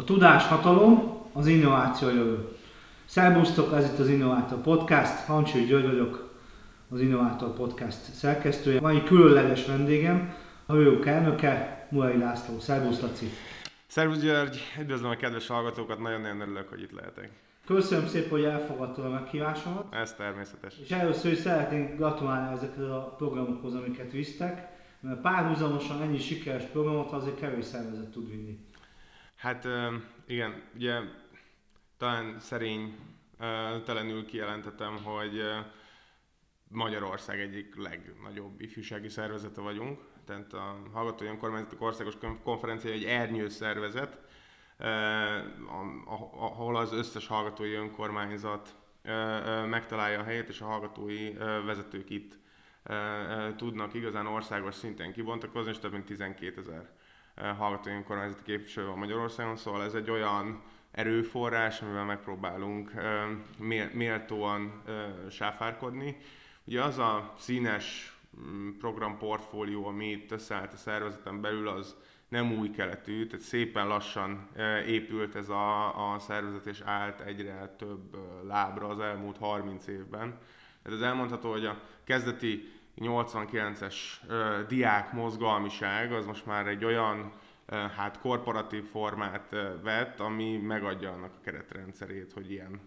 A tudás hatalom, az innováció jövő. Szerbusztok, ez itt az Innovátor Podcast, Hansúly György vagyok, az Innovátor Podcast szerkesztője. Egy különleges vendégem, a Hőjog elnöke, Murai László. Szerbusz, Laci! Szervusz György, üdvözlöm a kedves hallgatókat, nagyon-nagyon örülök, hogy itt lehetek. Köszönöm szépen, hogy elfogadtad a meghívásomat. Ez természetes. És először is szeretnénk gratulálni ezekhez a programokhoz, amiket visztek, mert párhuzamosan ennyi sikeres programot azért kevés szervezet tud vinni. Hát igen, ugye talán szerény telenül kijelentetem, hogy Magyarország egyik legnagyobb ifjúsági szervezete vagyunk, tehát a Hallgatói Önkormányzatok Országos Konferencia egy ernyő szervezet, ahol az összes hallgatói önkormányzat megtalálja a helyét, és a hallgatói vezetők itt tudnak igazán országos szinten kibontakozni, és több mint 12 ezer hallgatói önkormányzati képviselő van Magyarországon, szóval ez egy olyan erőforrás, amivel megpróbálunk méltóan sáfárkodni. Ugye az a színes mm, programportfólió, ami itt összeállt a szervezeten belül, az nem új keletű, tehát szépen lassan épült ez a, a szervezet, és állt egyre több lábra az elmúlt 30 évben. Tehát ez elmondható, hogy a kezdeti 89-es diák mozgalmiság az most már egy olyan hát korporatív formát vett, ami megadja annak a keretrendszerét, hogy ilyen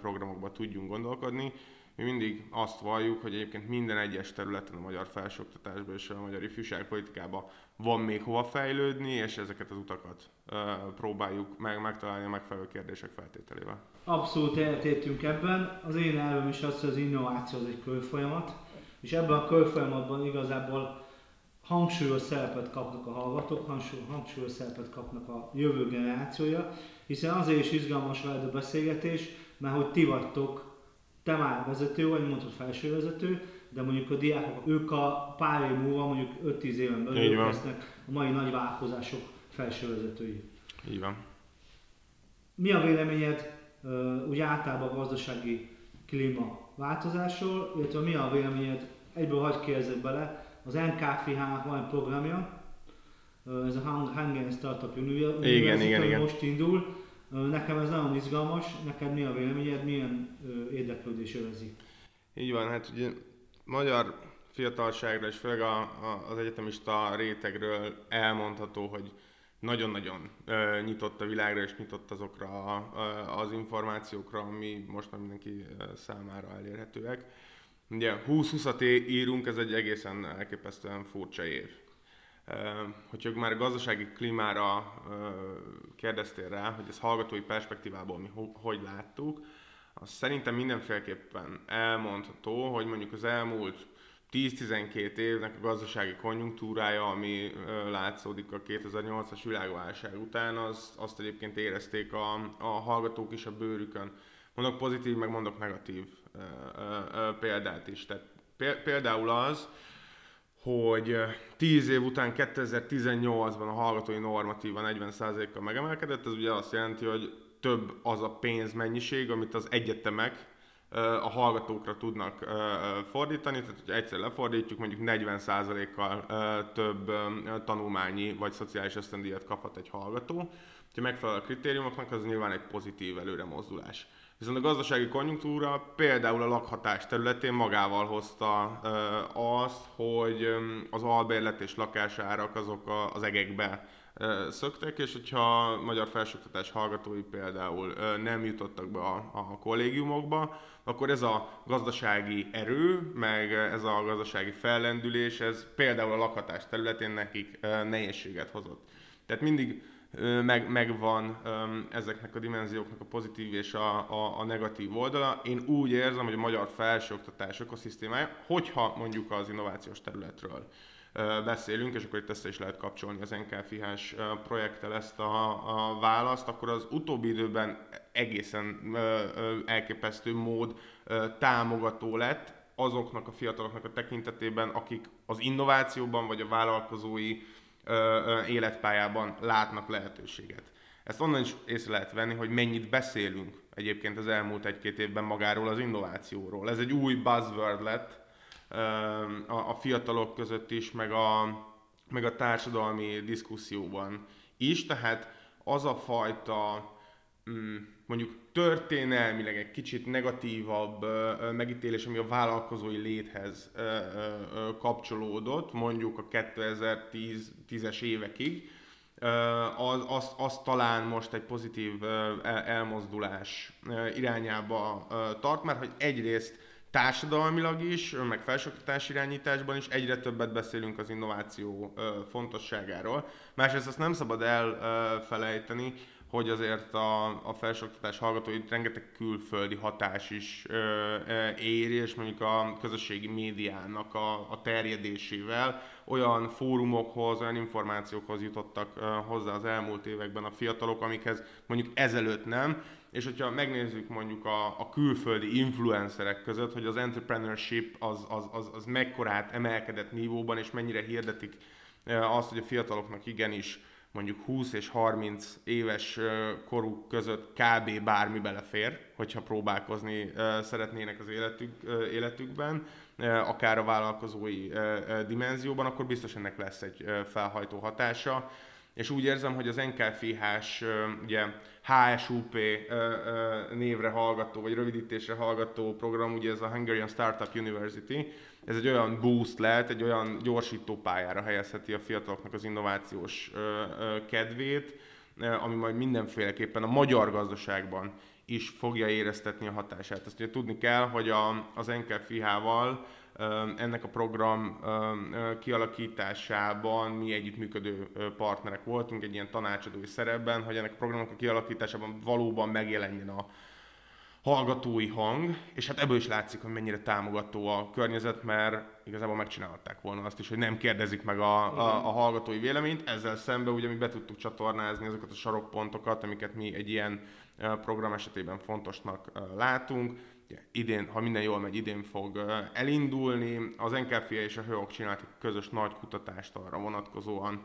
programokban tudjunk gondolkodni. Mi mindig azt valljuk, hogy egyébként minden egyes területen a magyar felsőoktatásban és a magyar ifjúságpolitikában van még hova fejlődni, és ezeket az utakat próbáljuk meg megtalálni a megfelelő kérdések feltételével. Abszolút eltértünk ebben. Az én elvem is az, hogy az innováció az egy körfolyamat, és ebben a körfolyamatban igazából hangsúlyos szerepet kapnak a hallgatók, hangsúlyos szerepet kapnak a jövő generációja, hiszen azért is izgalmas veled a beszélgetés, mert hogy ti vagytok, te már vezető vagy, mondhatod felsővezető, de mondjuk a diákok, ők a pár év múlva, mondjuk 5-10 éven belül lesznek a mai nagy változások felsővezetői. Így van. Mi a véleményed úgy általában a gazdasági klíma változásról, illetve mi a véleményed, egyből hagyj kérdezzek bele, az NKFH-nak van egy programja, ez a Hungarian Startup University, igen, igen, igen. most indul. Nekem ez nagyon izgalmas, neked mi a véleményed, milyen érdeklődés övezi? Így van, hát ugye magyar fiatalságra és főleg a, a, az egyetemista rétegről elmondható, hogy nagyon-nagyon ö, nyitott a világra és nyitott azokra a, az információkra, ami most már mindenki számára elérhetőek. Ugye 20-20-at írunk, ez egy egészen elképesztően furcsa év. Hogyha már a gazdasági klímára kérdeztél rá, hogy ez hallgatói perspektívából mi hogy láttuk, az szerintem mindenféleképpen elmondható, hogy mondjuk az elmúlt 10-12 évnek a gazdasági konjunktúrája, ami látszódik a 2008-as világválság után, az, azt egyébként érezték a, a hallgatók is a bőrükön. Mondok pozitív, meg mondok negatív példát is. Tehát például az, hogy 10 év után 2018-ban a hallgatói normatíva 40%-kal megemelkedett, ez ugye azt jelenti, hogy több az a pénzmennyiség, amit az egyetemek a hallgatókra tudnak fordítani, tehát hogy egyszer lefordítjuk, mondjuk 40%-kal több tanulmányi vagy szociális ösztöndíjat kaphat egy hallgató. Ha megfelel a kritériumoknak, az nyilván egy pozitív előre mozdulás. Viszont a gazdasági konjunktúra például a lakhatás területén magával hozta azt, hogy az albérlet és lakásárak azok az egekbe szöktek, és hogyha a magyar felsőoktatás hallgatói például nem jutottak be a, a kollégiumokba, akkor ez a gazdasági erő, meg ez a gazdasági fellendülés, ez például a lakhatás területén nekik nehézséget hozott. Tehát mindig meg, megvan ezeknek a dimenzióknak a pozitív és a, a, a negatív oldala. Én úgy érzem, hogy a magyar felsőoktatás ökoszisztémája, hogyha mondjuk az innovációs területről beszélünk, és akkor itt össze is lehet kapcsolni az NKFIH-s projekttel ezt a, a választ, akkor az utóbbi időben egészen elképesztő mód támogató lett azoknak a fiataloknak a tekintetében, akik az innovációban vagy a vállalkozói életpályában látnak lehetőséget. Ezt onnan is észre lehet venni, hogy mennyit beszélünk egyébként az elmúlt egy-két évben magáról az innovációról. Ez egy új buzzword lett a fiatalok között is, meg a, meg a társadalmi diszkuszióban is, tehát az a fajta mm, mondjuk történelmileg egy kicsit negatívabb megítélés, ami a vállalkozói léthez kapcsolódott, mondjuk a 2010-es évekig, az, az, az talán most egy pozitív elmozdulás irányába tart, mert hogy egyrészt társadalmilag is, meg felsőoktatás irányításban is egyre többet beszélünk az innováció fontosságáról. Másrészt azt nem szabad elfelejteni, hogy azért a, a felsőoktatás hallgatóit rengeteg külföldi hatás is ö, ö, éri, és mondjuk a közösségi médiának a, a terjedésével olyan fórumokhoz, olyan információkhoz jutottak ö, hozzá az elmúlt években a fiatalok, amikhez mondjuk ezelőtt nem, és hogyha megnézzük mondjuk a, a külföldi influencerek között, hogy az entrepreneurship az, az, az, az mekkorát emelkedett nívóban, és mennyire hirdetik azt, hogy a fiataloknak igenis mondjuk 20 és 30 éves koruk között kb. bármi belefér, hogyha próbálkozni szeretnének az életük, életükben, akár a vállalkozói dimenzióban, akkor biztos ennek lesz egy felhajtó hatása. És úgy érzem, hogy az NKFH-s, ugye HSUP névre hallgató, vagy rövidítésre hallgató program, ugye ez a Hungarian Startup University, ez egy olyan boost lehet, egy olyan gyorsító pályára helyezheti a fiataloknak az innovációs kedvét, ami majd mindenféleképpen a magyar gazdaságban is fogja éreztetni a hatását. Ezt ugye tudni kell, hogy a, az NKFIH-val ennek a program kialakításában mi együttműködő partnerek voltunk, egy ilyen tanácsadói szerepben, hogy ennek a programnak a kialakításában valóban megjelenjen a, hallgatói hang, és hát ebből is látszik, hogy mennyire támogató a környezet, mert igazából megcsinálták volna azt is, hogy nem kérdezik meg a, a, a hallgatói véleményt. Ezzel szemben ugye mi be tudtuk csatornázni azokat a sarokpontokat, amiket mi egy ilyen program esetében fontosnak látunk. Idén, ha minden jól megy, idén fog elindulni. Az NKFIA és a HÖOK csináltak közös nagy kutatást arra vonatkozóan,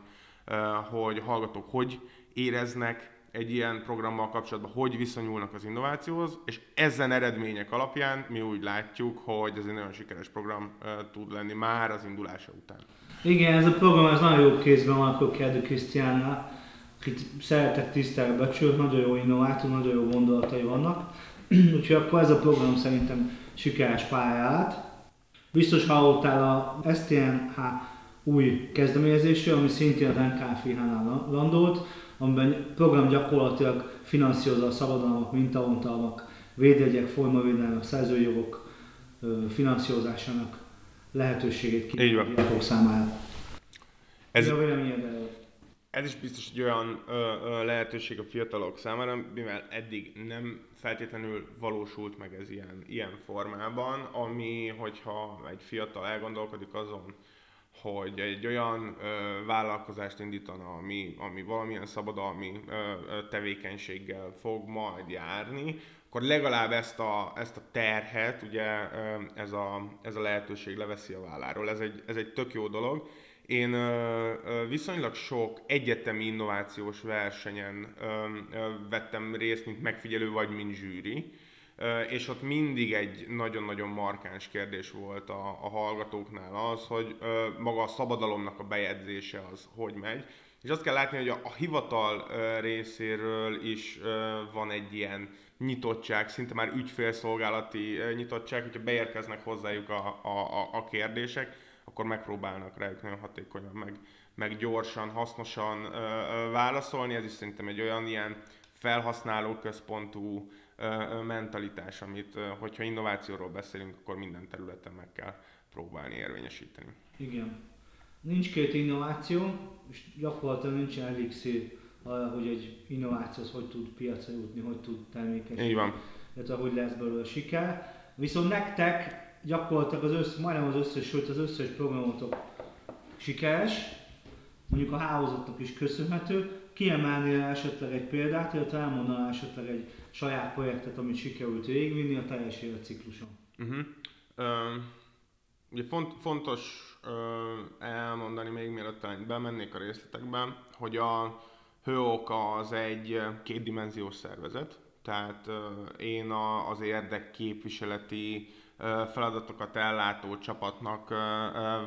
hogy hallgatók hogy éreznek egy ilyen programmal kapcsolatban hogy viszonyulnak az innovációhoz, és ezen eredmények alapján mi úgy látjuk, hogy ez egy nagyon sikeres program tud lenni már az indulása után. Igen, ez a program ez nagyon jó kézben van, akkor Kedő Krisztiánnál, akit szeretek tisztelni becsült, nagyon jó innovátor, nagyon jó gondolatai vannak. Úgyhogy akkor ez a program szerintem sikeres pályát. Biztos hallottál a STNH új kezdeményezésről, ami szintén az NKFH-nál landolt, amiben program gyakorlatilag finanszírozza a szabadalmak, mintaontalmak, védjegyek, formavédelmek, szerzőjogok finanszírozásának lehetőségét kívánják számára. Ez, a ez is biztos egy olyan ö, ö, lehetőség a fiatalok számára, mivel eddig nem feltétlenül valósult meg ez ilyen, ilyen formában, ami, hogyha egy fiatal elgondolkodik azon, hogy egy olyan ö, vállalkozást indítana, ami, ami valamilyen szabadalmi ö, tevékenységgel fog majd járni, akkor legalább ezt a, ezt a terhet, ugye ö, ez a, ez a lehetőség leveszi a válláról. Ez egy, ez egy tök jó dolog. Én viszonylag sok egyetemi innovációs versenyen vettem részt, mint megfigyelő vagy mint zsűri és ott mindig egy nagyon-nagyon markáns kérdés volt a, a hallgatóknál az, hogy maga a szabadalomnak a bejegyzése az hogy megy. És azt kell látni, hogy a, a hivatal részéről is van egy ilyen nyitottság, szinte már ügyfélszolgálati nyitottság, hogyha beérkeznek hozzájuk a, a, a kérdések, akkor megpróbálnak rájuk nagyon hatékonyan, meg, meg gyorsan, hasznosan válaszolni. Ez is szerintem egy olyan ilyen felhasználóközpontú mentalitás, amit, hogyha innovációról beszélünk, akkor minden területen meg kell próbálni érvényesíteni. Igen. Nincs két innováció, és gyakorlatilag nincs elixír arra, hogy egy innováció hogy tud piacra jutni, hogy tud termékesíteni. Így van. Illetve hogy lesz belőle siker. Viszont nektek gyakorlatilag az össz, majdnem az összes, sőt az összes programotok sikeres, mondjuk a hálózatnak is köszönhető. Kiemelnél esetleg egy példát, illetve elmondaná esetleg egy saját projektet, amit sikerült végigvinni a teljes életcikluson? Uh-huh. Uh, ugye font, fontos uh, elmondani még mielőtt talán bemennék a részletekbe, hogy a HÖOK az egy kétdimenziós szervezet, tehát uh, én a, az érdekképviseleti feladatokat ellátó csapatnak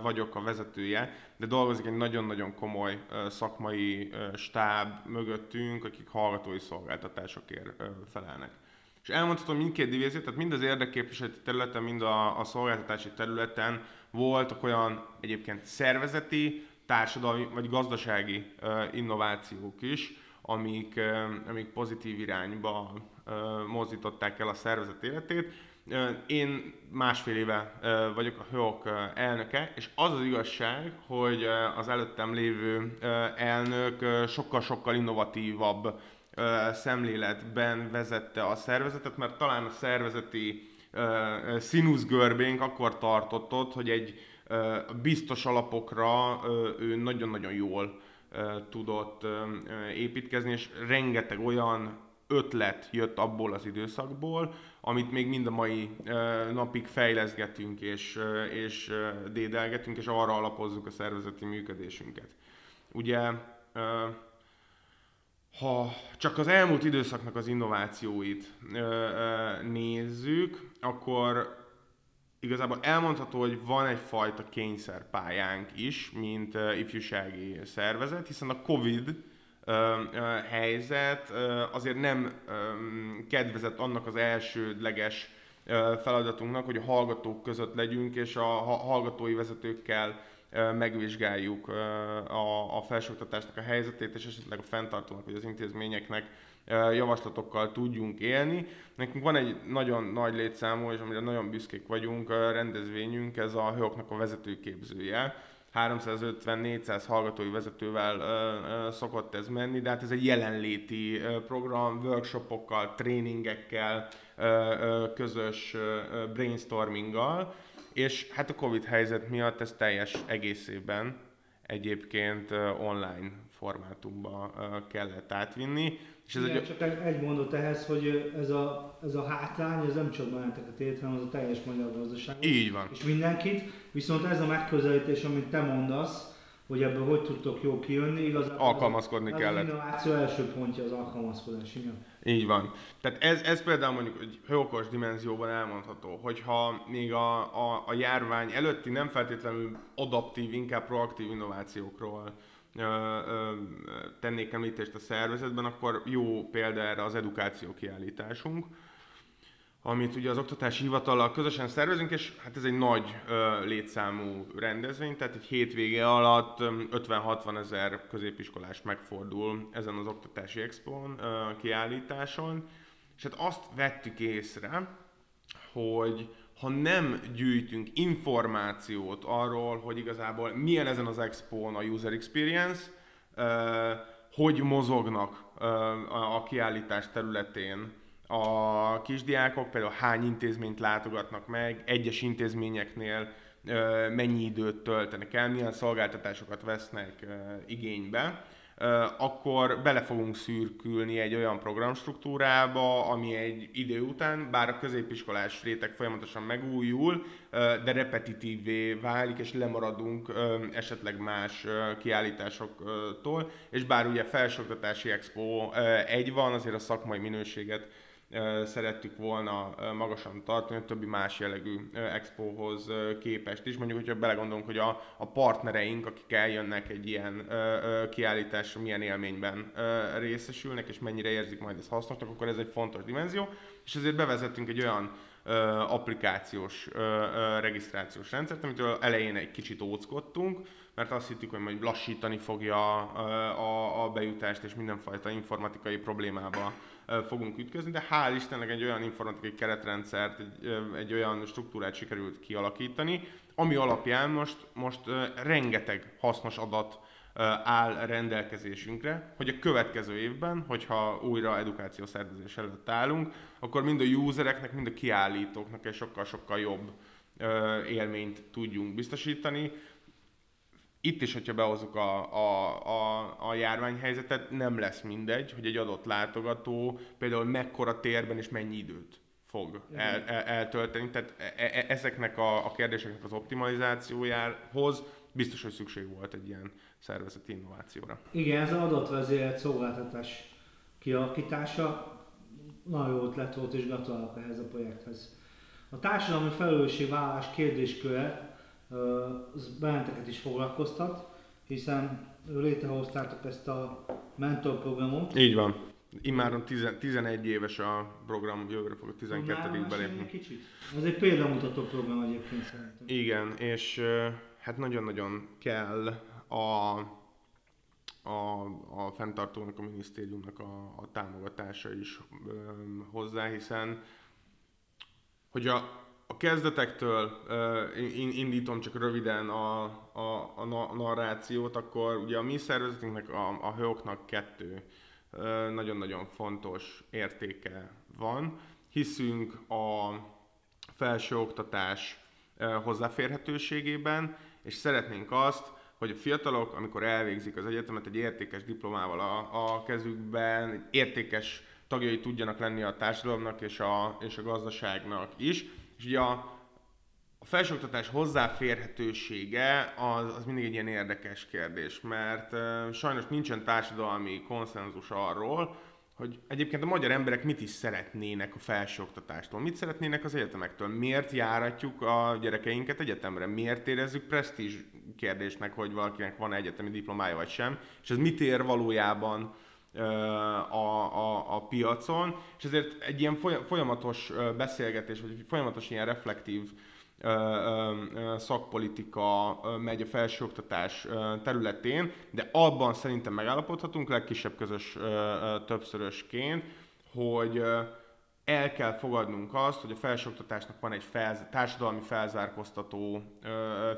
vagyok a vezetője, de dolgozik egy nagyon-nagyon komoly szakmai stáb mögöttünk, akik hallgatói szolgáltatásokért felelnek. És elmondhatom mindkét divízió, tehát mind az érdekképviseleti területen, mind a, a szolgáltatási területen voltak olyan egyébként szervezeti, társadalmi vagy gazdasági innovációk is, amik, amik pozitív irányba mozdították el a szervezet életét. Én másfél éve vagyok a HÖOK elnöke, és az az igazság, hogy az előttem lévő elnök sokkal-sokkal innovatívabb szemléletben vezette a szervezetet, mert talán a szervezeti színuszgörbénk akkor tartott ott, hogy egy biztos alapokra ő nagyon-nagyon jól tudott építkezni, és rengeteg olyan ötlet jött abból az időszakból, amit még mind a mai napig fejleszgetünk és, és dédelgetünk, és arra alapozzuk a szervezeti működésünket. Ugye, ha csak az elmúlt időszaknak az innovációit nézzük, akkor igazából elmondható, hogy van egyfajta kényszerpályánk is, mint ifjúsági szervezet, hiszen a Covid helyzet azért nem kedvezett annak az elsődleges feladatunknak, hogy a hallgatók között legyünk, és a hallgatói vezetőkkel megvizsgáljuk a, a felsőoktatásnak a helyzetét, és esetleg a fenntartónak vagy az intézményeknek javaslatokkal tudjunk élni. Nekünk van egy nagyon nagy létszámú, és amire nagyon büszkék vagyunk, rendezvényünk, ez a hőoknak a vezetőképzője 350-400 hallgatói vezetővel ö, ö, szokott ez menni, de hát ez egy jelenléti program, workshopokkal, tréningekkel, ö, közös brainstorminggal, és hát a Covid helyzet miatt ez teljes egészében egyébként online formátumba kellett átvinni. És ez Igen, egy... csak egy mondat ehhez, hogy ez a, ez a hátrány, ez nem csak benneteket ért, hanem az a teljes magyar gazdaság. Így van. És mindenkit. Viszont ez a megközelítés, amit te mondasz, hogy ebből hogy tudtok jó kijönni, igazából alkalmazkodni az, kellett. Az innováció első pontja az alkalmazkodás, igen. Így van. Tehát ez, ez például mondjuk egy hőokos dimenzióban elmondható, hogyha még a, a, a járvány előtti nem feltétlenül adaptív, inkább proaktív innovációkról tennék említést a szervezetben, akkor jó példa erre az edukáció kiállításunk, amit ugye az Oktatási Hivatallal közösen szervezünk, és hát ez egy nagy ö, létszámú rendezvény, tehát egy hétvége alatt 50-60 ezer középiskolás megfordul ezen az Oktatási Expon ö, kiállításon, és hát azt vettük észre, hogy ha nem gyűjtünk információt arról, hogy igazából milyen ezen az expón a user experience, hogy mozognak a kiállítás területén a kisdiákok, például hány intézményt látogatnak meg, egyes intézményeknél mennyi időt töltenek el, milyen szolgáltatásokat vesznek igénybe, akkor bele fogunk szürkülni egy olyan programstruktúrába, ami egy idő után, bár a középiskolás réteg folyamatosan megújul, de repetitívé válik, és lemaradunk esetleg más kiállításoktól, és bár ugye felsőoktatási expo egy van, azért a szakmai minőséget szerettük volna magasan tartani a többi más jellegű expóhoz képest is. Mondjuk, hogyha belegondolunk, hogy a, a partnereink, akik eljönnek egy ilyen kiállításra, milyen élményben részesülnek, és mennyire érzik majd ezt hasznosnak, akkor ez egy fontos dimenzió. És ezért bevezettünk egy olyan applikációs regisztrációs rendszert, amitől elején egy kicsit óckodtunk, mert azt hittük, hogy majd lassítani fogja a, a, bejutást, és mindenfajta informatikai problémába fogunk ütközni, de hál' Istennek egy olyan informatikai keretrendszert, egy, egy olyan struktúrát sikerült kialakítani, ami alapján most, most rengeteg hasznos adat áll rendelkezésünkre, hogy a következő évben, hogyha újra edukáció szervezés előtt állunk, akkor mind a usereknek, mind a kiállítóknak egy sokkal-sokkal jobb élményt tudjunk biztosítani. Itt is, hogyha behozzuk a, a, a, a járványhelyzetet, nem lesz mindegy, hogy egy adott látogató például mekkora térben és mennyi időt fog el, el, eltölteni. Tehát e, e, ezeknek a, a kérdéseknek az optimalizációjához biztos, hogy szükség volt egy ilyen szervezeti innovációra. Igen, ez az adatvezérelt szolgáltatás kialakítása nagyon jó ötlet volt, és gratulálok ehhez a projekthez. A társadalmi felelősségvállalás kérdésköre az benneteket is foglalkoztat, hiszen létrehoztátok ezt a mentorprogramot. Így van. Immáron 11 éves a program, jövőre fog a 12 belépni. kicsit? Ez egy példamutató program egyébként szerintem. Igen, és hát nagyon-nagyon kell a, a, a fenntartónak, a minisztériumnak a, a támogatása is ö, hozzá, hiszen hogy a, a kezdetektől uh, indítom csak röviden a, a, a narrációt, akkor ugye a mi szervezetünknek, a, a HÖOK-nak kettő nagyon-nagyon fontos értéke van. Hiszünk a felsőoktatás hozzáférhetőségében, és szeretnénk azt, hogy a fiatalok, amikor elvégzik az egyetemet egy értékes diplomával a, a kezükben, egy értékes tagjai tudjanak lenni a társadalomnak és a, és a gazdaságnak is. És ugye a, a felsőoktatás hozzáférhetősége az, az mindig egy ilyen érdekes kérdés, mert uh, sajnos nincsen társadalmi konszenzus arról, hogy egyébként a magyar emberek mit is szeretnének a felsőoktatástól, mit szeretnének az egyetemektől, miért járatjuk a gyerekeinket egyetemre, miért érezzük presztízs kérdésnek, hogy valakinek van egyetemi diplomája vagy sem, és ez mit ér valójában a, a, a piacon, és ezért egy ilyen folyamatos beszélgetés, vagy folyamatos ilyen reflektív szakpolitika megy a felsőoktatás területén, de abban szerintem megállapodhatunk legkisebb közös többszörösként, hogy el kell fogadnunk azt, hogy a felsőoktatásnak van egy felz- társadalmi felzárkóztató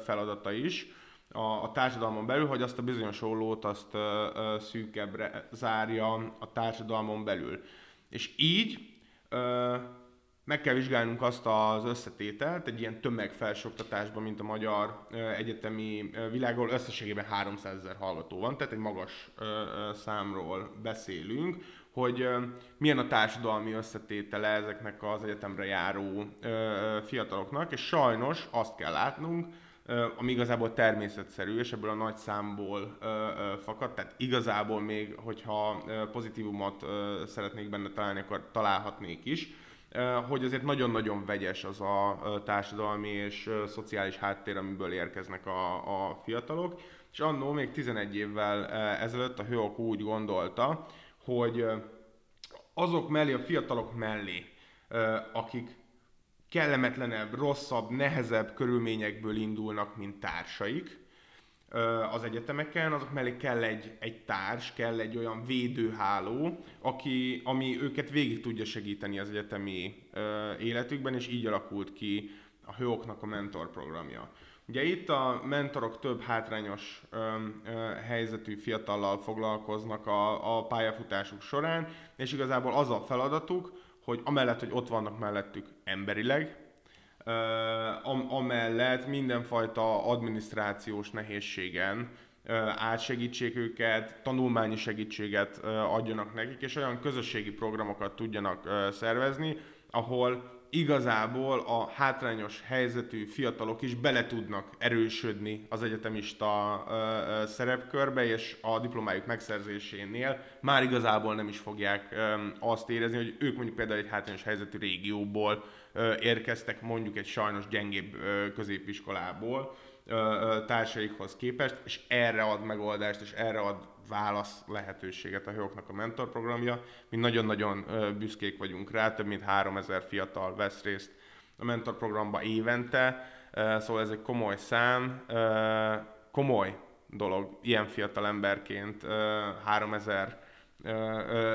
feladata is, a, a társadalmon belül, hogy azt a bizonyos ollót azt ö, ö, szűkebbre zárja a társadalmon belül. És így ö, meg kell vizsgálnunk azt az összetételt egy ilyen tömegfelsőoktatásban, mint a magyar egyetemi világról, összességében 300 ezer hallgató van, tehát egy magas számról beszélünk, hogy milyen a társadalmi összetétele ezeknek az egyetemre járó fiataloknak, és sajnos azt kell látnunk, ami igazából természetszerű, és ebből a nagy számból fakad, tehát igazából még, hogyha pozitívumot szeretnék benne találni, akkor találhatnék is, hogy azért nagyon-nagyon vegyes az a társadalmi és szociális háttér, amiből érkeznek a, a fiatalok. És annó még 11 évvel ezelőtt a HÖOK úgy gondolta, hogy azok mellé, a fiatalok mellé, akik kellemetlenebb, rosszabb, nehezebb körülményekből indulnak, mint társaik az egyetemeken, azok mellé kell egy, egy társ, kell egy olyan védőháló, aki, ami őket végig tudja segíteni az egyetemi életükben, és így alakult ki a HÖOK-nak a mentor programja. Ugye itt a mentorok több hátrányos ö, ö, helyzetű fiatallal foglalkoznak a, a pályafutásuk során, és igazából az a feladatuk, hogy amellett, hogy ott vannak mellettük emberileg, am- amellett mindenfajta adminisztrációs nehézségen átsegítsék őket, tanulmányi segítséget adjanak nekik, és olyan közösségi programokat tudjanak szervezni, ahol igazából a hátrányos helyzetű fiatalok is bele tudnak erősödni az egyetemista ö, ö, szerepkörbe, és a diplomájuk megszerzésénél már igazából nem is fogják ö, azt érezni, hogy ők mondjuk például egy hátrányos helyzetű régióból ö, érkeztek, mondjuk egy sajnos gyengébb ö, középiskolából társaikhoz képest, és erre ad megoldást, és erre ad válasz lehetőséget a Hőoknak a mentorprogramja. Mi nagyon-nagyon büszkék vagyunk rá, több mint 3000 fiatal vesz részt a mentorprogramba évente, szóval ez egy komoly szám, komoly dolog ilyen fiatal emberként 3000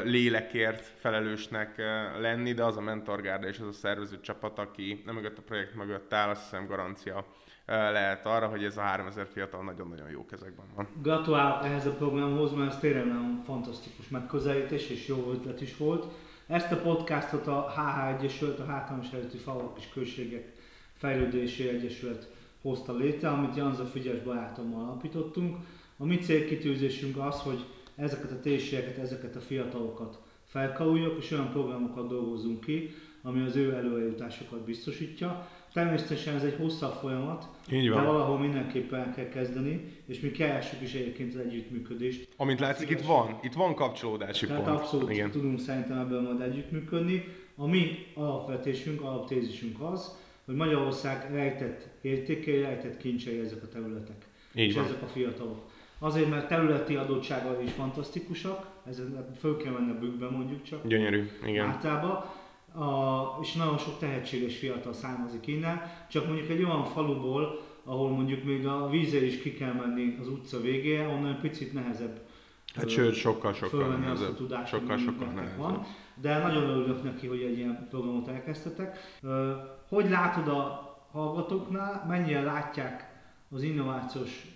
lélekért felelősnek lenni, de az a mentorgárda és az a szervező csapat, aki nem mögött a projekt mögött áll, azt hiszem garancia lehet arra, hogy ez a 3000 fiatal nagyon-nagyon jó kezekben van. Gratulálok ehhez a programhoz, mert ez tényleg nagyon fantasztikus megközelítés és jó ötlet is volt. Ezt a podcastot a HH Egyesület, a Hátrányos Helyzetű Falvak és Községek Fejlődési Egyesület hozta létre, amit Janza Figyes barátommal alapítottunk. A mi célkitűzésünk az, hogy ezeket a térségeket, ezeket a fiatalokat felkaroljuk, és olyan programokat dolgozunk ki, ami az ő előrejutásokat biztosítja. Természetesen ez egy hosszabb folyamat, Így van. de valahol mindenképpen el kell kezdeni, és mi keressük is egyébként az együttműködést. Amint látszik, itt van, itt van kapcsolódási Tehát pont. abszolút Igen. tudunk szerintem ebből majd együttműködni. A mi alapvetésünk, alaptézisünk az, hogy Magyarország rejtett értékei, rejtett kincsei ezek a területek. Így és van. ezek a fiatalok. Azért, mert területi adottságai is fantasztikusak, ezen föl kell menni a bükkbe mondjuk csak, Gyönyörű, igen. Mártába, a, és nagyon sok tehetséges fiatal származik innen, csak mondjuk egy olyan faluból, ahol mondjuk még a vízzel is ki kell menni az utca végére, onnan picit nehezebb Hát sőt, sokkal, sokkal nehezebb. tudást, Sokkal, sokkal nehezebb. van. De nagyon örülök neki, hogy egy ilyen programot elkezdtetek. Hogy látod a hallgatóknál, mennyire látják az innovációs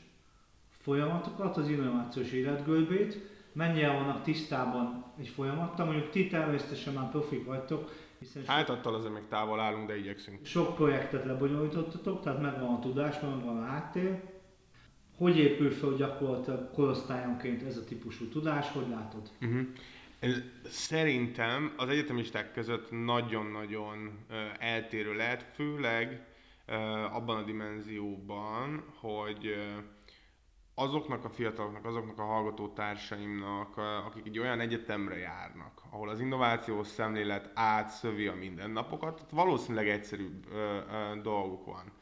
folyamatokat, az innovációs életgörbét, mennyire vannak tisztában egy folyamattal, mondjuk ti természetesen már profik vagytok, hiszen Hát attól azért még távol állunk, de igyekszünk. sok projektet lebonyolítottatok, tehát megvan a tudás, megvan a háttér. Hogy épül fel gyakorlatilag korosztályonként ez a típusú tudás, hogy látod? Uh-huh. Ez Szerintem az egyetemisták között nagyon-nagyon ö, eltérő lehet, főleg ö, abban a dimenzióban, hogy ö, azoknak a fiataloknak, azoknak a hallgatótársaimnak, akik egy olyan egyetemre járnak, ahol az innovációs szemlélet átszövi a mindennapokat, ott valószínűleg egyszerűbb ö, ö, dolguk van.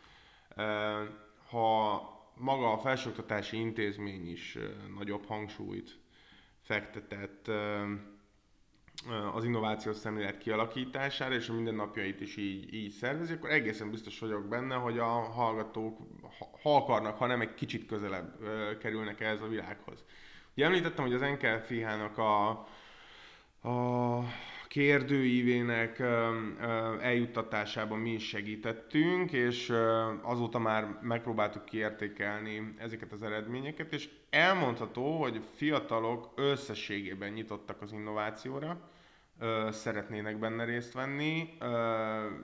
Ö, ha maga a felsőoktatási intézmény is nagyobb hangsúlyt fektetett az innovációs szemlélet kialakítására, és a mindennapjait is így, így szervezi, akkor egészen biztos vagyok benne, hogy a hallgatók, ha- akarnak, ha nem egy kicsit közelebb kerülnek ehhez a világhoz. Ugye említettem, hogy az NKFIH-nak a, a kérdőívének eljuttatásában mi is segítettünk, és azóta már megpróbáltuk kiértékelni ezeket az eredményeket, és elmondható, hogy fiatalok összességében nyitottak az innovációra, szeretnének benne részt venni,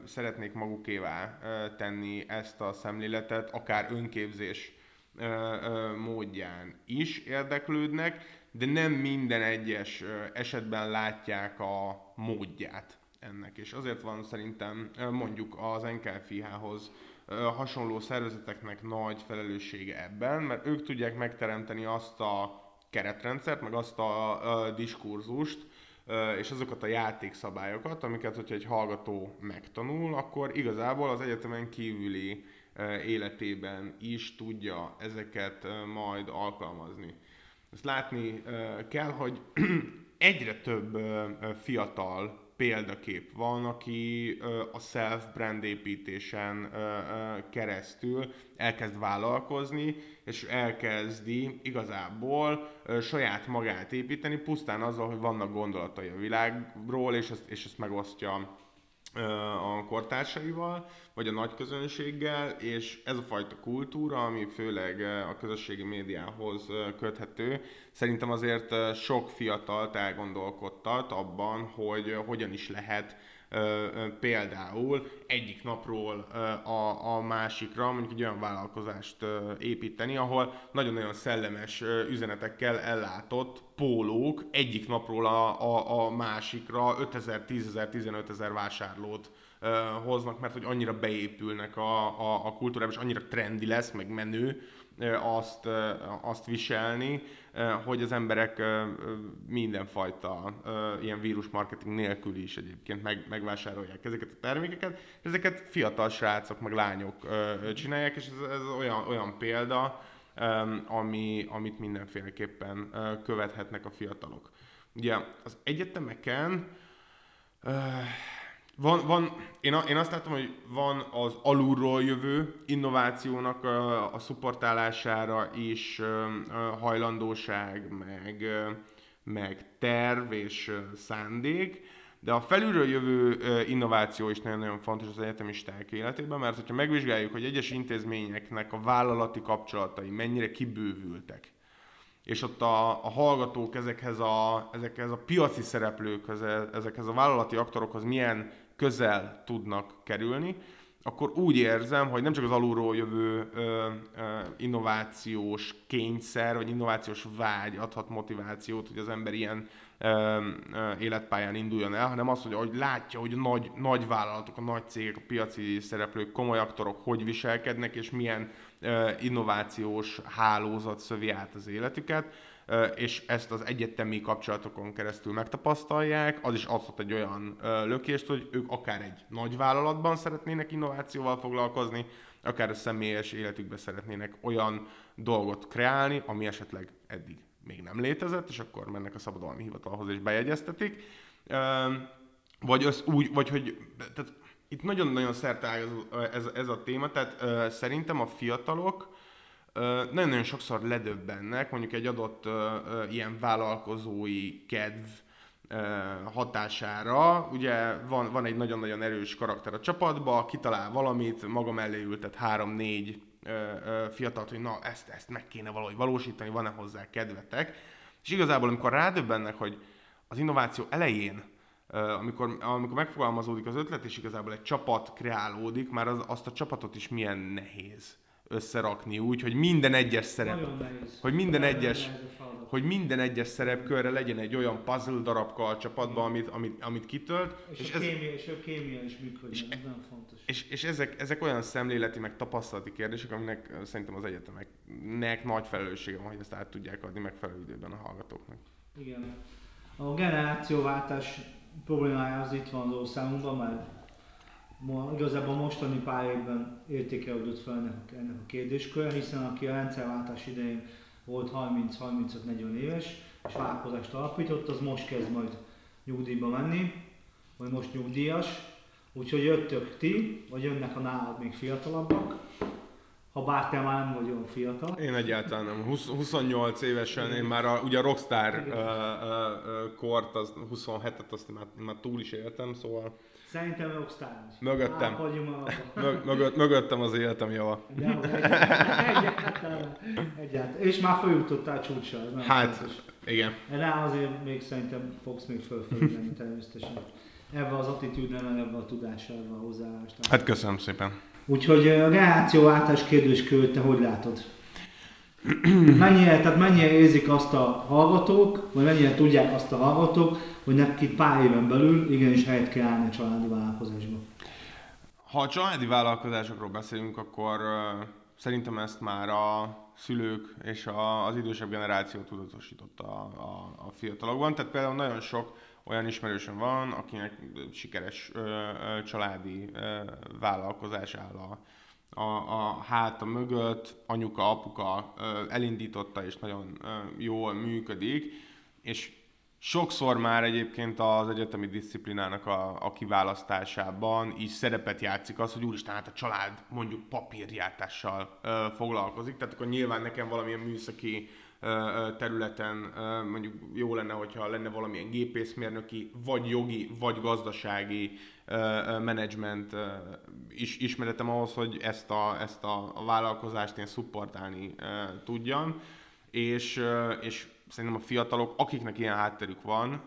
szeretnék magukévá tenni ezt a szemléletet, akár önképzés módján is érdeklődnek, de nem minden egyes esetben látják a módját ennek. És azért van szerintem mondjuk az NKFIH-hoz hasonló szervezeteknek nagy felelőssége ebben, mert ők tudják megteremteni azt a keretrendszert, meg azt a, a diskurzust, és azokat a játékszabályokat, amiket, hogyha egy hallgató megtanul, akkor igazából az egyetemen kívüli életében is tudja ezeket majd alkalmazni. Ezt látni kell, hogy egyre több fiatal példakép van, aki a self-brand építésen keresztül elkezd vállalkozni, és elkezdi igazából saját magát építeni, pusztán azzal, hogy vannak gondolatai a világról, és ezt, és ezt megosztja a kortársaival, vagy a nagy közönséggel, és ez a fajta kultúra, ami főleg a közösségi médiához köthető, szerintem azért sok fiatalt elgondolkodtat abban, hogy hogyan is lehet például egyik napról a, a másikra mondjuk egy olyan vállalkozást építeni, ahol nagyon-nagyon szellemes üzenetekkel ellátott pólók egyik napról a, a, a másikra 5000, 10.000, 15.000 vásárlót hoznak, mert hogy annyira beépülnek a, a, a kultúrába, és annyira trendi lesz, meg menő azt, azt viselni, hogy az emberek mindenfajta ilyen vírusmarketing nélkül is egyébként meg, megvásárolják ezeket a termékeket. Ezeket fiatal srácok, meg lányok csinálják, és ez, ez olyan, olyan példa, ami, amit mindenféleképpen követhetnek a fiatalok. Ugye az egyetemeken van, van én, a, én azt látom, hogy van az alulról jövő innovációnak ö, a szuportálására is hajlandóság, meg, meg terv és szándék, de a felülről jövő innováció is nagyon-nagyon fontos az egyetemisták életében, mert hogyha megvizsgáljuk, hogy egyes intézményeknek a vállalati kapcsolatai mennyire kibővültek, és ott a, a hallgatók ezekhez a, ezekhez a piaci szereplőkhez, ezekhez a vállalati aktorokhoz milyen közel tudnak kerülni, akkor úgy érzem, hogy nem csak az alulról jövő ö, ö, innovációs kényszer, vagy innovációs vágy adhat motivációt, hogy az ember ilyen ö, ö, életpályán induljon el, hanem az, hogy ahogy látja, hogy nagy, nagy vállalatok, a nagy cégek, a piaci szereplők, komoly aktorok hogy viselkednek, és milyen ö, innovációs hálózat szövi át az életüket, és ezt az egyetemi kapcsolatokon keresztül megtapasztalják, az is adhat egy olyan lökést, hogy ők akár egy nagy vállalatban szeretnének innovációval foglalkozni, akár a személyes életükben szeretnének olyan dolgot kreálni, ami esetleg eddig még nem létezett, és akkor mennek a szabadalmi hivatalhoz és bejegyeztetik. Vagy, az úgy, vagy hogy tehát itt nagyon-nagyon szerte ez, ez, ez a téma, tehát szerintem a fiatalok nagyon-nagyon sokszor ledöbbennek, mondjuk egy adott ilyen vállalkozói kedv hatására. Ugye van, van egy nagyon-nagyon erős karakter a csapatba, kitalál valamit, maga mellé ültet három-négy fiatalt, hogy na ezt, ezt meg kéne valahogy valósítani, van-e hozzá kedvetek. És igazából, amikor rádöbbennek, hogy az innováció elején amikor, amikor megfogalmazódik az ötlet, és igazából egy csapat kreálódik, már az, azt a csapatot is milyen nehéz összerakni úgy, hogy minden egyes szerep, hogy minden egyes, hogy minden egyes szerepkörre legyen egy olyan puzzle darabka a csapatban, amit, amit, amit kitölt. És, és, a, ez, kémia, és a kémia is működik, és, ez nagyon fontos. És, és ezek, ezek olyan szemléleti, meg tapasztalati kérdések, aminek szerintem az egyetemeknek nagy felelőssége van, hogy ezt át tudják adni megfelelő időben a hallgatóknak. Igen. A generációváltás problémája az itt van az országunkban, mert ma, igazából mostani pár évben értékelődött fel ennek, ennek a kérdéskörre, hiszen aki a rendszerváltás idején volt 30-35-40 éves, és vállalkozást alapított, az most kezd majd nyugdíjba menni, vagy most nyugdíjas. Úgyhogy jöttök ti, vagy jönnek a nálad még fiatalabbak, ha bár te már nem vagy olyan fiatal. Én egyáltalán nem. 20, 28 évesen én már a, ugye a rockstar uh, uh, kort, az 27-et azt már, már túl is éltem, szóval... Szerintem rockstar is. Mögöttem. Mög, mögött, mögöttem az életem java. Egyáltalán. Egyáltalán. És már feljutottál csúcsra. Hát, fontos. igen. Rá azért még szerintem fogsz még fölfelé természetesen. Ebben az attitűdben, ebben a tudással, ebben a hozzáállást. Hát köszönöm szépen. Úgyhogy a generációváltás kérdéskört te hogy látod? mennyire, tehát mennyire érzik azt a hallgatók, vagy mennyire tudják azt a hallgatók, hogy neki pár éven belül igenis helyet kell állni a családi vállalkozásban? Ha a családi vállalkozásokról beszélünk, akkor uh, szerintem ezt már a szülők és a, az idősebb generáció tudatosította a, a, a fiatalokban. Tehát például nagyon sok olyan ismerősöm van, akinek sikeres ö, ö, családi ö, vállalkozás áll a, a, a háta mögött, anyuka, apuka ö, elindította és nagyon ö, jól működik, és sokszor már egyébként az egyetemi disziplinának a, a kiválasztásában is szerepet játszik az, hogy úristen, hát a család mondjuk papírjártással ö, foglalkozik, tehát akkor nyilván nekem valamilyen műszaki területen mondjuk jó lenne, hogyha lenne valamilyen gépészmérnöki, vagy jogi, vagy gazdasági menedzsment is, ismeretem ahhoz, hogy ezt a, ezt a, vállalkozást én szupportálni tudjam. És, és szerintem a fiatalok, akiknek ilyen hátterük van,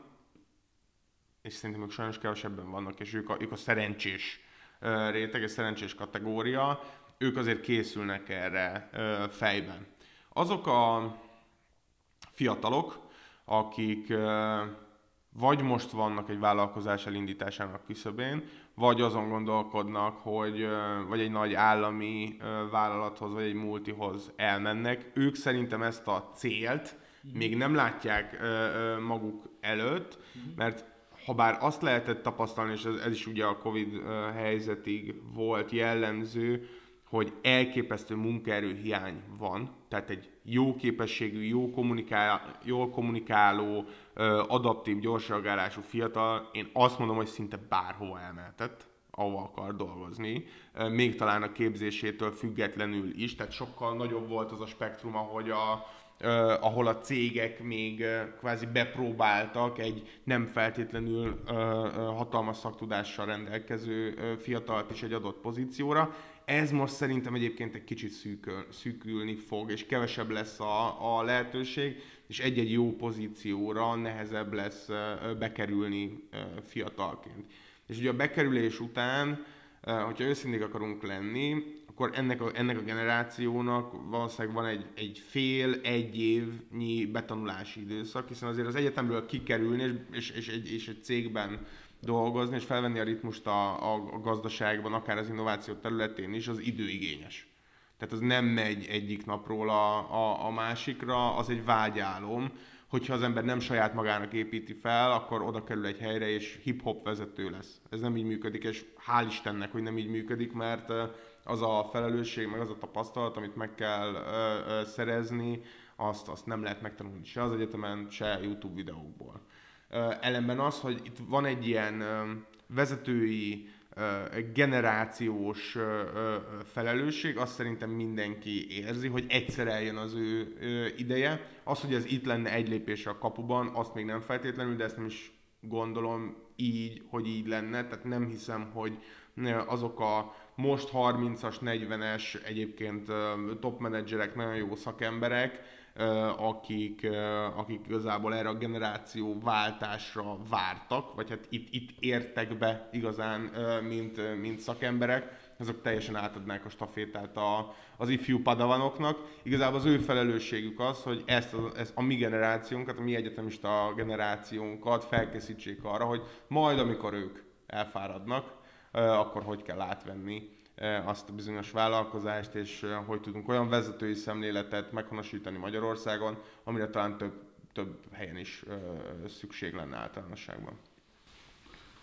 és szerintem ők sajnos kevesebben vannak, és ők a, ők a szerencsés réteg, egy szerencsés kategória, ők azért készülnek erre fejben. Azok a fiatalok, akik vagy most vannak egy vállalkozás elindításának küszöbén, vagy azon gondolkodnak, hogy vagy egy nagy állami vállalathoz, vagy egy multihoz elmennek. Ők szerintem ezt a célt még nem látják maguk előtt, mert ha bár azt lehetett tapasztalni, és ez, ez is ugye a Covid helyzetig volt jellemző, hogy elképesztő munkaerő hiány van, tehát egy jó képességű, jó kommunikál, jól kommunikáló, adaptív, gyorsreagálású fiatal, én azt mondom, hogy szinte bárhova elmehetett, ahova akar dolgozni, még talán a képzésétől függetlenül is, tehát sokkal nagyobb volt az a spektrum, ahogy a, Uh, ahol a cégek még uh, kvázi bepróbáltak egy nem feltétlenül uh, hatalmas szaktudással rendelkező fiatalt is egy adott pozícióra. Ez most szerintem egyébként egy kicsit szűkül, szűkülni fog, és kevesebb lesz a, a lehetőség, és egy-egy jó pozícióra nehezebb lesz bekerülni fiatalként. És ugye a bekerülés után, hogyha őszinték akarunk lenni, akkor ennek a, ennek a generációnak valószínűleg van egy, egy fél, egy évnyi betanulási időszak, hiszen azért az egyetemről kikerülni és, és, és, egy, és egy cégben dolgozni, és felvenni a ritmust a, a, a gazdaságban, akár az innováció területén is, az időigényes. Tehát az nem megy egyik napról a, a, a másikra, az egy vágyálom. Hogyha az ember nem saját magának építi fel, akkor oda kerül egy helyre, és hip-hop vezető lesz. Ez nem így működik, és hál' Istennek, hogy nem így működik, mert az a felelősség, meg az a tapasztalat, amit meg kell ö, ö, szerezni, azt, azt nem lehet megtanulni se az egyetemen, se YouTube videókból. Ö, ellenben az, hogy itt van egy ilyen ö, vezetői, generációs felelősség, azt szerintem mindenki érzi, hogy egyszer eljön az ő ideje. Az, hogy ez itt lenne egy lépésre a kapuban, azt még nem feltétlenül, de ezt nem is gondolom így, hogy így lenne. Tehát nem hiszem, hogy azok a most 30-as, 40-es egyébként top menedzserek, nagyon jó szakemberek, akik, akik igazából erre a generáció váltásra vártak, vagy hát itt, itt értek be igazán, mint, mint szakemberek, azok teljesen átadnák a stafétát a, az ifjú padavanoknak. Igazából az ő felelősségük az, hogy ezt, a, ezt a mi generációnkat, a mi egyetemista generációnkat felkészítsék arra, hogy majd amikor ők elfáradnak, akkor hogy kell átvenni azt a bizonyos vállalkozást, és hogy tudunk olyan vezetői szemléletet meghonosítani Magyarországon, amire talán több, több helyen is szükség lenne általánosságban.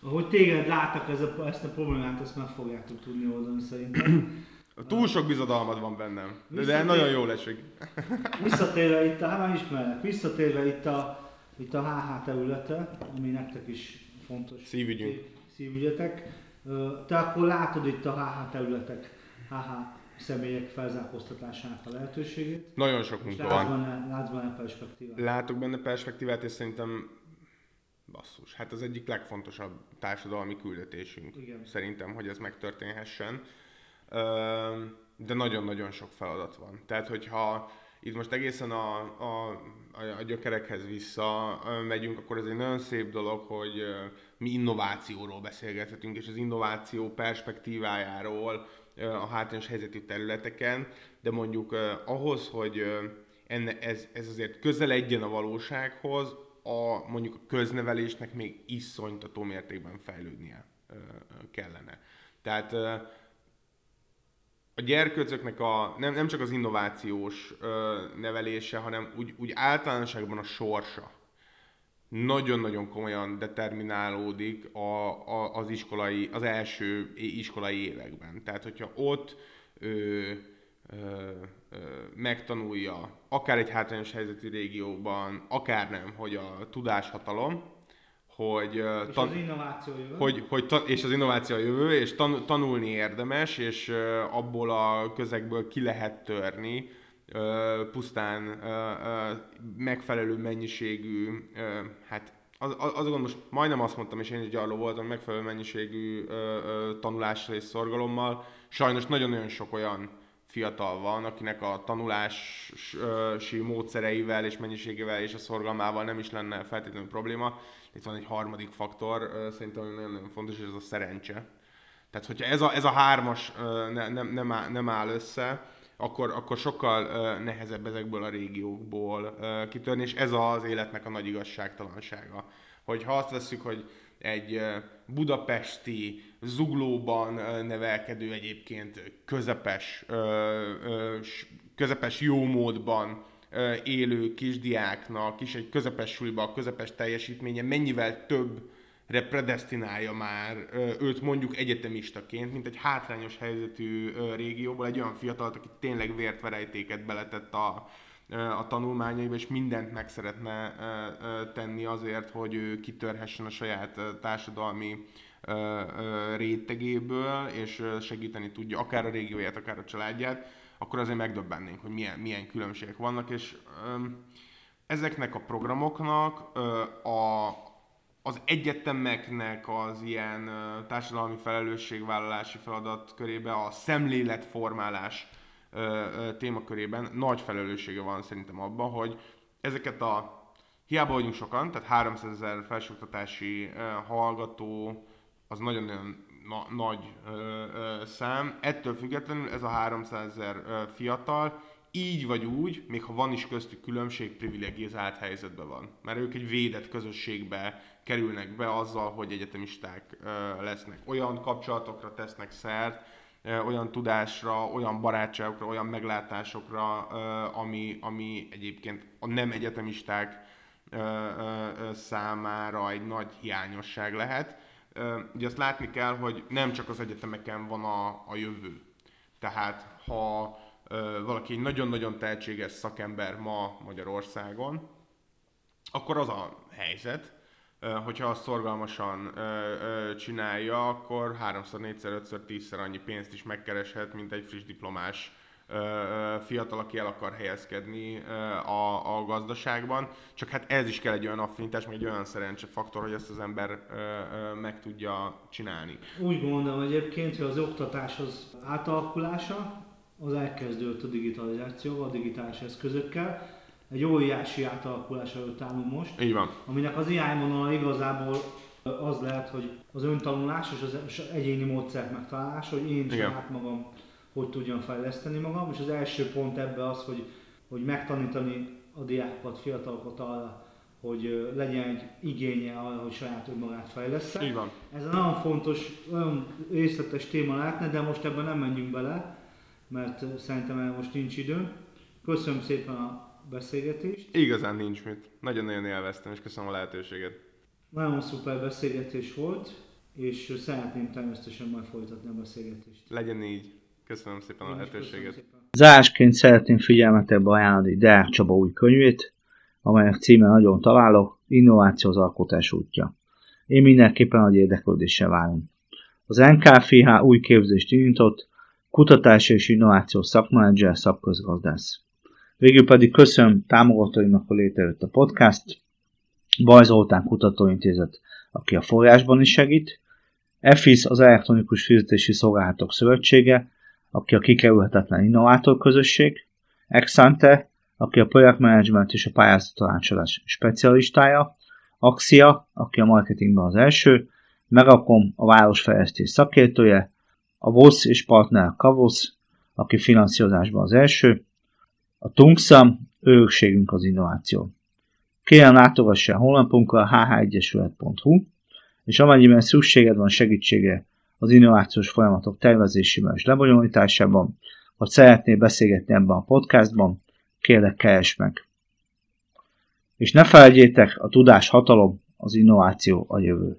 Ahogy téged láttak ez a, ezt a problémát, ezt meg fogjátok tudni oldani szerintem. Túl sok bizodalmad van bennem, de, de nagyon jól esik. visszatérve itt, hát már ismerek, visszatérve itt a, itt a HH területe, ami nektek is fontos szívügyünk. szívügyetek. Te akkor látod itt a HH területek, HH személyek felzárkóztatásának a lehetőségét. Nagyon sok munka van. Benne, látsz benne perspektívát? Látok benne perspektívát, és szerintem basszus, hát az egyik legfontosabb társadalmi küldetésünk. Igen. Szerintem, hogy ez megtörténhessen. De nagyon-nagyon sok feladat van. Tehát, hogyha itt most egészen a, a, a gyökerekhez vissza megyünk, akkor ez egy nagyon szép dolog, hogy mi innovációról beszélgethetünk, és az innováció perspektívájáról a hátrányos helyzetű területeken, de mondjuk ahhoz, hogy enne, ez, ez azért közeledjen a valósághoz, a, mondjuk a köznevelésnek még iszonytató mértékben fejlődnie kellene. Tehát a gyerkőcöknek a, nem, nem csak az innovációs nevelése, hanem úgy, úgy általánosságban a sorsa nagyon-nagyon komolyan determinálódik a, a, az iskolai, az első iskolai években. Tehát, hogyha ott ö, ö, megtanulja, akár egy hátrányos helyzetű régióban, akár nem, hogy a tudáshatalom, hogy, és tan- az innováció jövő. Hogy, hogy ta- és az innováció a jövő, és tan- tanulni érdemes, és abból a közegből ki lehet törni, pusztán megfelelő mennyiségű, hát az, az, azon most majdnem azt mondtam, és én is gyarló voltam, megfelelő mennyiségű tanulással és szorgalommal. Sajnos nagyon-nagyon sok olyan fiatal van, akinek a tanulási módszereivel és mennyiségével és a szorgalmával nem is lenne feltétlenül probléma. Itt van egy harmadik faktor, szerintem nagyon-nagyon fontos, és ez a szerencse. Tehát, hogyha ez a, ez a hármas ne, nem, nem, áll, nem áll össze, akkor, akkor sokkal nehezebb ezekből a régiókból kitörni, és ez az életnek a nagy igazságtalansága. Hogy ha azt veszük, hogy egy budapesti, zuglóban nevelkedő egyébként közepes, közepes jó módban élő kisdiáknak is egy közepes suliba a közepes teljesítménye mennyivel több predestinálja már őt mondjuk egyetemistaként, mint egy hátrányos helyzetű régióból, egy olyan fiatalt, aki tényleg vért verejtéket beletett a, a tanulmányaiba, és mindent meg szeretne tenni azért, hogy ő kitörhessen a saját társadalmi rétegéből, és segíteni tudja akár a régióját, akár a családját, akkor azért megdöbbennénk, hogy milyen, milyen különbségek vannak, és ezeknek a programoknak a, az egyetemeknek az ilyen társadalmi felelősségvállalási feladat körébe a szemléletformálás témakörében nagy felelőssége van szerintem abban, hogy ezeket a Hiába vagyunk sokan, tehát 300 ezer felsőoktatási hallgató az nagyon-nagyon na, nagy ö, ö, szám. Ettől függetlenül ez a 300 ezer fiatal így vagy úgy, még ha van is köztük különbség, privilegizált helyzetben van. Mert ők egy védett közösségbe kerülnek be azzal, hogy egyetemisták ö, lesznek. Olyan kapcsolatokra tesznek szert, olyan tudásra, olyan barátságokra, olyan meglátásokra, ami, ami egyébként a nem egyetemisták számára egy nagy hiányosság lehet. Ugye azt látni kell, hogy nem csak az egyetemeken van a, a jövő. Tehát ha valaki egy nagyon-nagyon tehetséges szakember ma Magyarországon, akkor az a helyzet, hogyha azt szorgalmasan csinálja, akkor háromszor, négyszer, ötször, tízszer annyi pénzt is megkereshet, mint egy friss diplomás fiatal, aki el akar helyezkedni a, a gazdaságban. Csak hát ez is kell egy olyan affinitás, meg egy olyan szerencsefaktor, hogy ezt az ember meg tudja csinálni. Úgy gondolom egyébként, hogy az oktatás az átalakulása, az elkezdődött a digitalizációval, a digitális eszközökkel, egy óriási átalakulás előtt állunk most. Így van. Aminek az irányvonala igazából az lehet, hogy az öntanulás és az egyéni módszert megtalálása, hogy én saját magam hogy tudjam fejleszteni magam, és az első pont ebbe az, hogy, hogy megtanítani a diákokat, fiatalokat arra, hogy legyen egy igénye arra, hogy saját önmagát fejlesz. Így van. Ez egy nagyon fontos, olyan részletes téma lehetne, de most ebben nem menjünk bele, mert szerintem most nincs idő. Köszönöm szépen a beszélgetést. Igazán nincs mit. Nagyon-nagyon élveztem, és köszönöm a lehetőséget. Nagyon szuper beszélgetés volt, és szeretném természetesen majd folytatni a beszélgetést. Legyen így. Köszönöm szépen a lehetőséget. Zárásként szeretném figyelmetekbe ajánlani Deák Csaba új könyvét, amelynek címe nagyon találó, Innováció az alkotás útja. Én mindenképpen nagy érdeklődéssel várom. Az NKFH új képzést indított, kutatási és innovációs szakmenedzser, szakközgazdász. Végül pedig köszönöm támogatóimnak, hogy létrejött a podcast, Baj Zoltán Kutatóintézet, aki a forrásban is segít, EFIS az Elektronikus Fizetési Szolgálatok Szövetsége, aki a kikerülhetetlen innovátor közösség, Exante, aki a projektmenedzsment és a pályázataláncsolás specialistája, Axia, aki a marketingben az első, Megacom, a városfejlesztés szakértője, a VOSZ és partner Kavosz, aki finanszírozásban az első, a Tungsam, örökségünk az innováció. Kérem látogassa a honlapunkra hhegyesület.hu, és amennyiben szükséged van segítségre az innovációs folyamatok tervezésében és lebonyolításában, vagy szeretnél beszélgetni ebben a podcastban, kérlek keres meg. És ne felejtjétek, a tudás hatalom, az innováció a jövő.